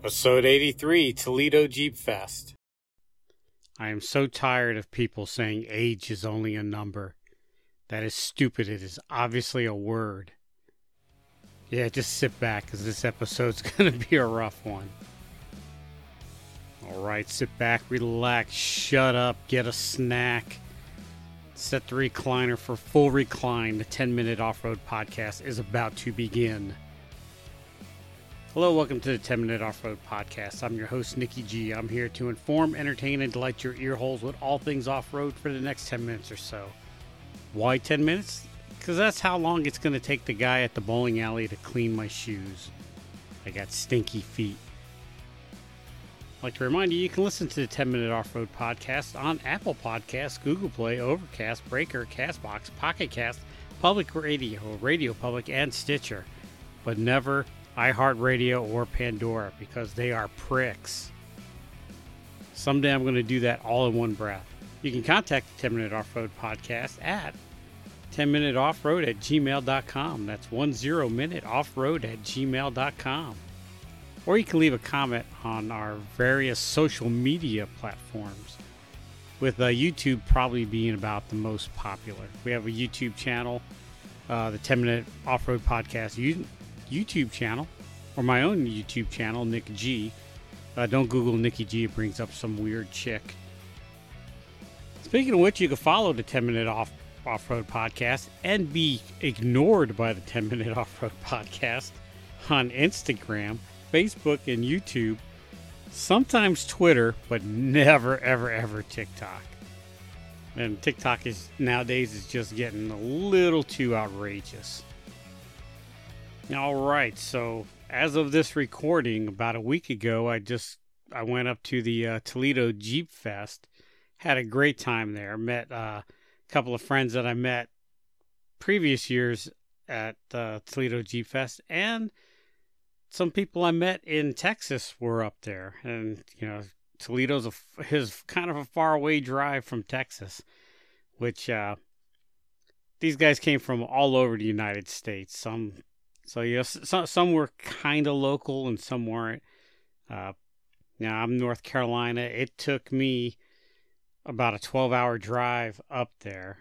Episode 83 Toledo Jeep Fest. I am so tired of people saying age is only a number. That is stupid. It is obviously a word. Yeah, just sit back because this episode's going to be a rough one. All right, sit back, relax, shut up, get a snack. Set the recliner for full recline. The 10 minute off road podcast is about to begin. Hello, welcome to the 10 Minute Off Road Podcast. I'm your host, Nikki G. I'm here to inform, entertain, and delight your ear holes with all things off road for the next 10 minutes or so. Why 10 minutes? Because that's how long it's going to take the guy at the bowling alley to clean my shoes. I got stinky feet. I'd like to remind you, you can listen to the 10 Minute Off Road Podcast on Apple Podcasts, Google Play, Overcast, Breaker, Castbox, Pocket Cast, Public Radio, Radio Public, and Stitcher. But never iHeartRadio or Pandora because they are pricks. Someday I'm going to do that all in one breath. You can contact the 10 Minute Off Road Podcast at 10 Minute Off Road at gmail.com. That's 10 Minute Off Road at gmail.com. Or you can leave a comment on our various social media platforms, with uh, YouTube probably being about the most popular. We have a YouTube channel, uh, the 10 Minute Off Road Podcast YouTube channel, or my own YouTube channel, Nick G. Uh, don't Google Nikki G, it brings up some weird chick. Speaking of which, you can follow the 10 Minute Off Off Road Podcast and be ignored by the 10 Minute Off Road Podcast on Instagram, Facebook, and YouTube. Sometimes Twitter, but never, ever, ever TikTok. And TikTok is nowadays is just getting a little too outrageous. All right, so as of this recording, about a week ago, I just I went up to the uh, Toledo Jeep Fest, had a great time there. Met uh, a couple of friends that I met previous years at uh, Toledo Jeep Fest, and some people I met in Texas were up there. And you know, Toledo's a his kind of a far away drive from Texas, which uh, these guys came from all over the United States. Some so yes, some some were kind of local and some weren't. Uh, now I'm North Carolina. It took me about a 12 hour drive up there.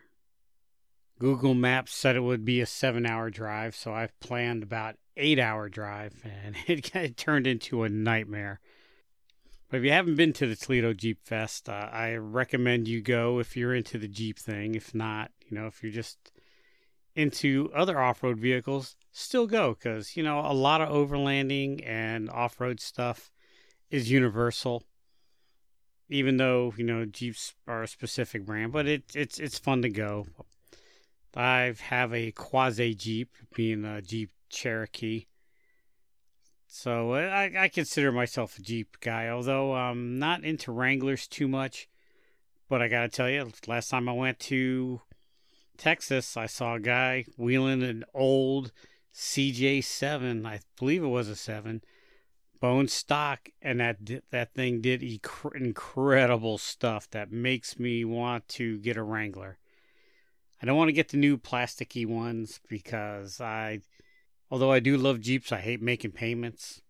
Google Maps said it would be a seven hour drive, so I've planned about eight hour drive, and it, it turned into a nightmare. But if you haven't been to the Toledo Jeep Fest, uh, I recommend you go if you're into the Jeep thing. If not, you know, if you're just into other off road vehicles, still go because, you know, a lot of overlanding and off road stuff is universal. Even though, you know, Jeeps are a specific brand, but it, it's it's fun to go. I have a quasi Jeep, being a Jeep Cherokee. So I, I consider myself a Jeep guy, although I'm not into Wranglers too much. But I gotta tell you, last time I went to Texas, I saw a guy wheeling an old CJ7, I believe it was a 7, bone stock, and that that thing did incredible stuff that makes me want to get a Wrangler. I don't want to get the new plasticky ones because I, although I do love Jeeps, I hate making payments.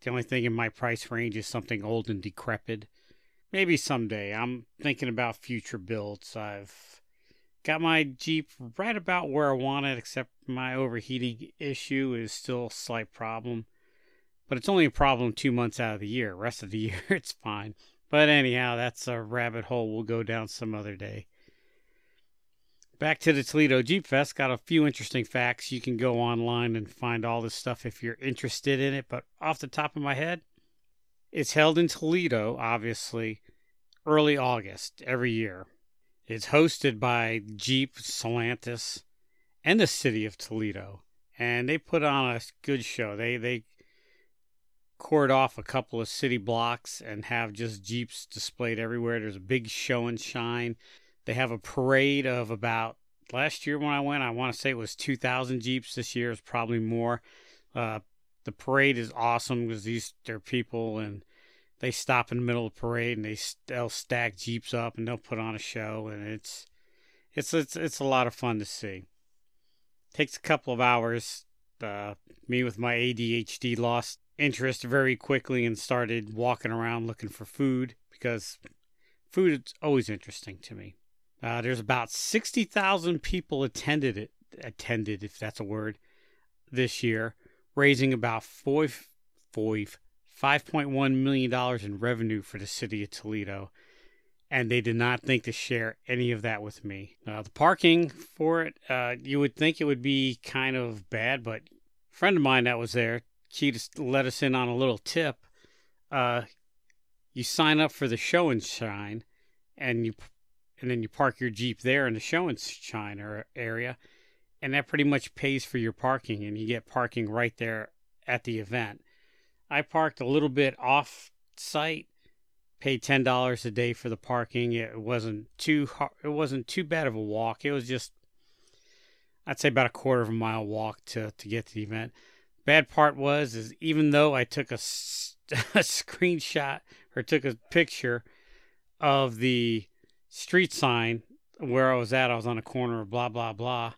The only thing in my price range is something old and decrepit. Maybe someday. I'm thinking about future builds. I've Got my Jeep right about where I want it, except my overheating issue is still a slight problem. But it's only a problem two months out of the year. Rest of the year, it's fine. But anyhow, that's a rabbit hole we'll go down some other day. Back to the Toledo Jeep Fest. Got a few interesting facts. You can go online and find all this stuff if you're interested in it. But off the top of my head, it's held in Toledo, obviously, early August every year. It's hosted by Jeep Stellantis and the city of Toledo, and they put on a good show. They they cord off a couple of city blocks and have just Jeeps displayed everywhere. There's a big show and shine. They have a parade of about last year when I went, I want to say it was 2,000 Jeeps. This year is probably more. Uh, the parade is awesome because these they're people and they stop in the middle of the parade and they they'll stack jeeps up and they'll put on a show and it's it's it's it's a lot of fun to see. Takes a couple of hours. Uh, me with my ADHD lost interest very quickly and started walking around looking for food because food is always interesting to me. Uh, there's about 60,000 people attended it, attended, if that's a word, this year, raising about five, five, $5.1 million in revenue for the city of Toledo. And they did not think to share any of that with me. Uh, the parking for it, uh, you would think it would be kind of bad, but a friend of mine that was there, she just let us in on a little tip. Uh, you sign up for the show and shine, and you and then you park your jeep there in the show and shine area, and that pretty much pays for your parking, and you get parking right there at the event. I parked a little bit off site, paid ten dollars a day for the parking. It wasn't too hard, it wasn't too bad of a walk. It was just I'd say about a quarter of a mile walk to to get to the event. Bad part was is even though I took a, a screenshot or took a picture of the street sign where I was at, I was on a corner of blah blah blah.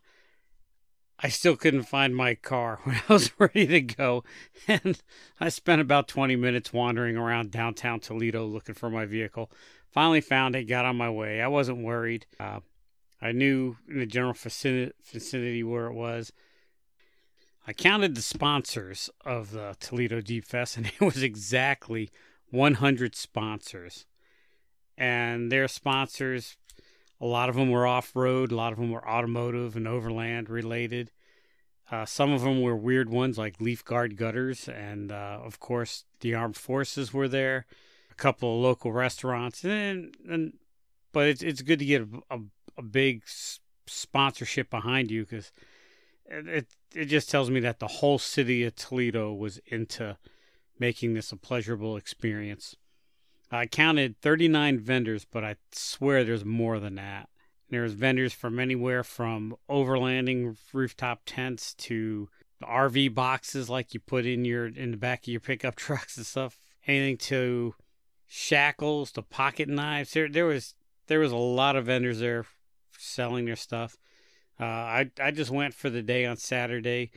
I still couldn't find my car when I was ready to go. And I spent about 20 minutes wandering around downtown Toledo looking for my vehicle. Finally found it, got on my way. I wasn't worried. Uh, I knew in the general vicinity where it was. I counted the sponsors of the Toledo Jeep Fest, and it was exactly 100 sponsors. And their sponsors a lot of them were off road, a lot of them were automotive and overland related. Uh, some of them were weird ones like Leaf Guard Gutters, and uh, of course, the armed forces were there. A couple of local restaurants, and, and but it's it's good to get a, a, a big sponsorship behind you because it, it it just tells me that the whole city of Toledo was into making this a pleasurable experience. I counted 39 vendors, but I swear there's more than that. There's vendors from anywhere from overlanding rooftop tents to the RV boxes like you put in your in the back of your pickup trucks and stuff. Anything to shackles to pocket knives. There there was there was a lot of vendors there selling their stuff. Uh, I I just went for the day on Saturday.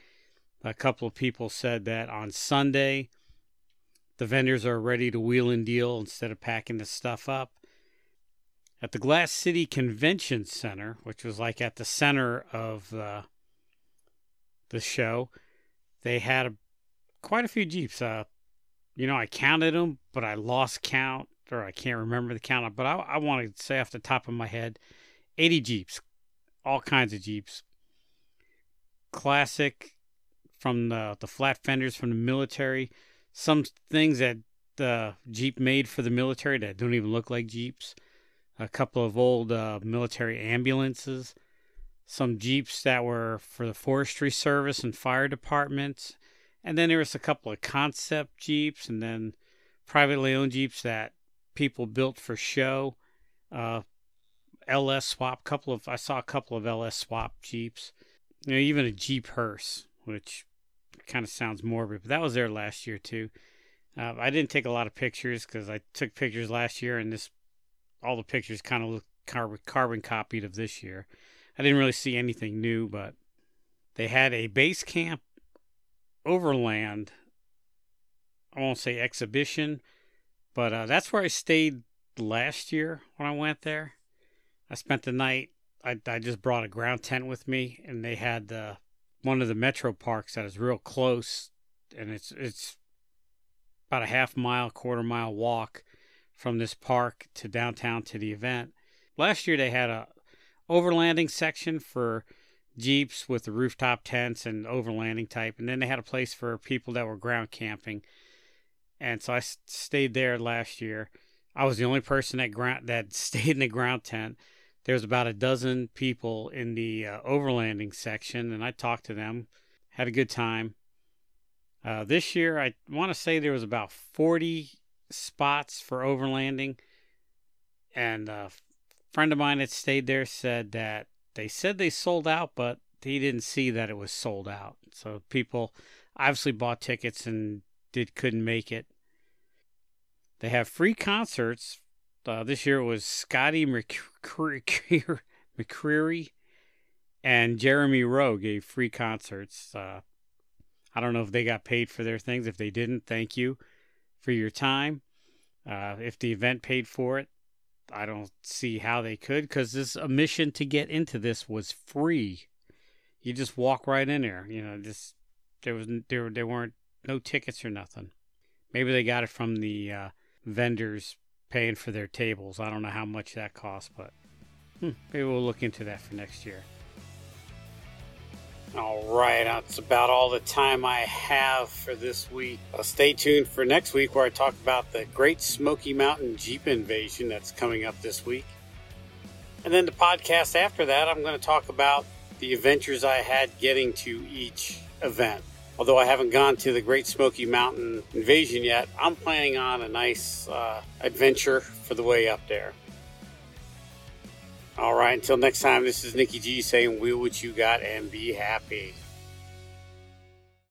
A couple of people said that on Sunday the vendors are ready to wheel and deal instead of packing the stuff up. At the Glass City Convention Center, which was like at the center of uh, the show, they had a, quite a few Jeeps. Uh, you know, I counted them, but I lost count, or I can't remember the count. But I, I want to say off the top of my head 80 Jeeps, all kinds of Jeeps. Classic from the, the flat fenders from the military some things that the Jeep made for the military that don't even look like Jeeps. A couple of old uh, military ambulances. Some Jeeps that were for the Forestry Service and fire departments. And then there was a couple of concept Jeeps and then privately owned Jeeps that people built for show. Uh, LS swap, couple of I saw a couple of LS swap Jeeps. You know, even a Jeep hearse, which kind of sounds morbid, but that was there last year too. Uh, I didn't take a lot of pictures because I took pictures last year, and this all the pictures kind of look carbon, carbon copied of this year. I didn't really see anything new, but they had a base camp overland. I won't say exhibition, but uh, that's where I stayed last year when I went there. I spent the night. I, I just brought a ground tent with me, and they had the one of the metro parks that is real close, and it's it's about a half mile, quarter mile walk from this park to downtown to the event. Last year they had a overlanding section for jeeps with the rooftop tents and overlanding type, and then they had a place for people that were ground camping. And so I stayed there last year. I was the only person that ground that stayed in the ground tent there was about a dozen people in the uh, overlanding section, and I talked to them, had a good time. Uh, this year, I want to say there was about 40 spots for overlanding, and a friend of mine that stayed there said that they said they sold out, but he didn't see that it was sold out. So people obviously bought tickets and did couldn't make it. They have free concerts uh, this year was Scotty McCreery and Jeremy Rowe gave free concerts. Uh, I don't know if they got paid for their things. If they didn't, thank you for your time. Uh, if the event paid for it, I don't see how they could because this admission to get into this was free. You just walk right in there. You know, just there was there there weren't no tickets or nothing. Maybe they got it from the uh, vendors paying for their tables. I don't know how much that costs, but hmm, maybe we'll look into that for next year. All right, that's about all the time I have for this week. Uh, stay tuned for next week where I talk about the Great Smoky Mountain Jeep invasion that's coming up this week. And then the podcast after that, I'm going to talk about the adventures I had getting to each event. Although I haven't gone to the Great Smoky Mountain invasion yet, I'm planning on a nice uh, adventure for the way up there. All right, until next time, this is Nikki G saying, Wheel what you got and be happy.